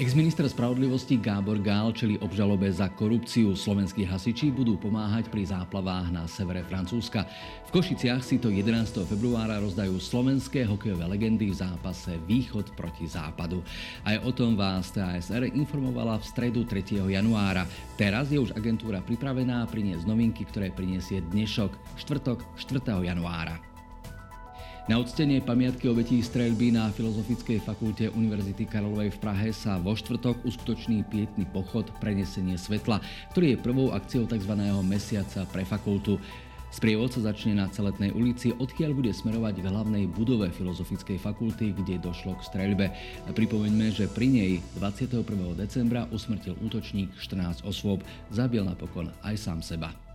Ex-minister spravodlivosti Gábor Gál čeli obžalobe za korupciu. Slovenskí hasiči budú pomáhať pri záplavách na severe Francúzska. V Košiciach si to 11. februára rozdajú slovenské hokejové legendy v zápase Východ proti západu. Aj o tom vás TASR informovala v stredu 3. januára. Teraz je už agentúra pripravená priniesť novinky, ktoré priniesie dnešok, štvrtok 4. januára. Na odstenie pamiatky obetí streľby na Filozofickej fakulte Univerzity Karlovej v Prahe sa vo štvrtok uskutoční pietný pochod Prenesenie svetla, ktorý je prvou akciou tzv. mesiaca pre fakultu. Sprievod sa začne na Celetnej ulici, odkiaľ bude smerovať k hlavnej budove Filozofickej fakulty, kde došlo k streľbe. Pripomeňme, že pri nej 21. decembra usmrtil útočník 14 osôb, zabil napokon aj sám seba.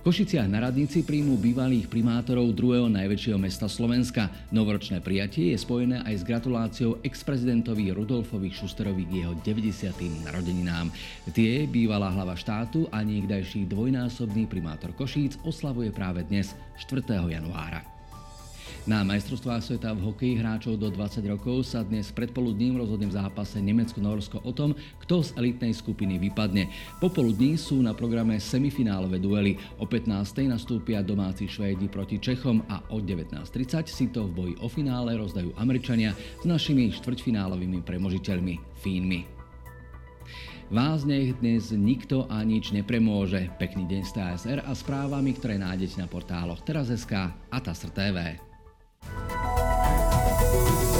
Košiciach na radnici príjmu bývalých primátorov druhého najväčšieho mesta Slovenska. Novoročné prijatie je spojené aj s gratuláciou ex-prezidentovi Rudolfovi Šusterovi k jeho 90. narodeninám. Tie bývalá hlava štátu a niekdajší dvojnásobný primátor Košíc oslavuje práve dnes, 4. januára. Na majstrovstvách sveta v hokeji hráčov do 20 rokov sa dnes predpoludním rozhodne v zápase Nemecko-Norsko o tom, kto z elitnej skupiny vypadne. Popoludní sú na programe semifinálové duely. O 15. nastúpia domáci Švédi proti Čechom a o 19.30 si to v boji o finále rozdajú Američania s našimi štvrťfinálovými premožiteľmi Fínmi. Vás nech dnes nikto a nič nepremôže. Pekný deň z TSR a správami, ktoré nájdete na portáloch Teraz.sk a TASR Bye.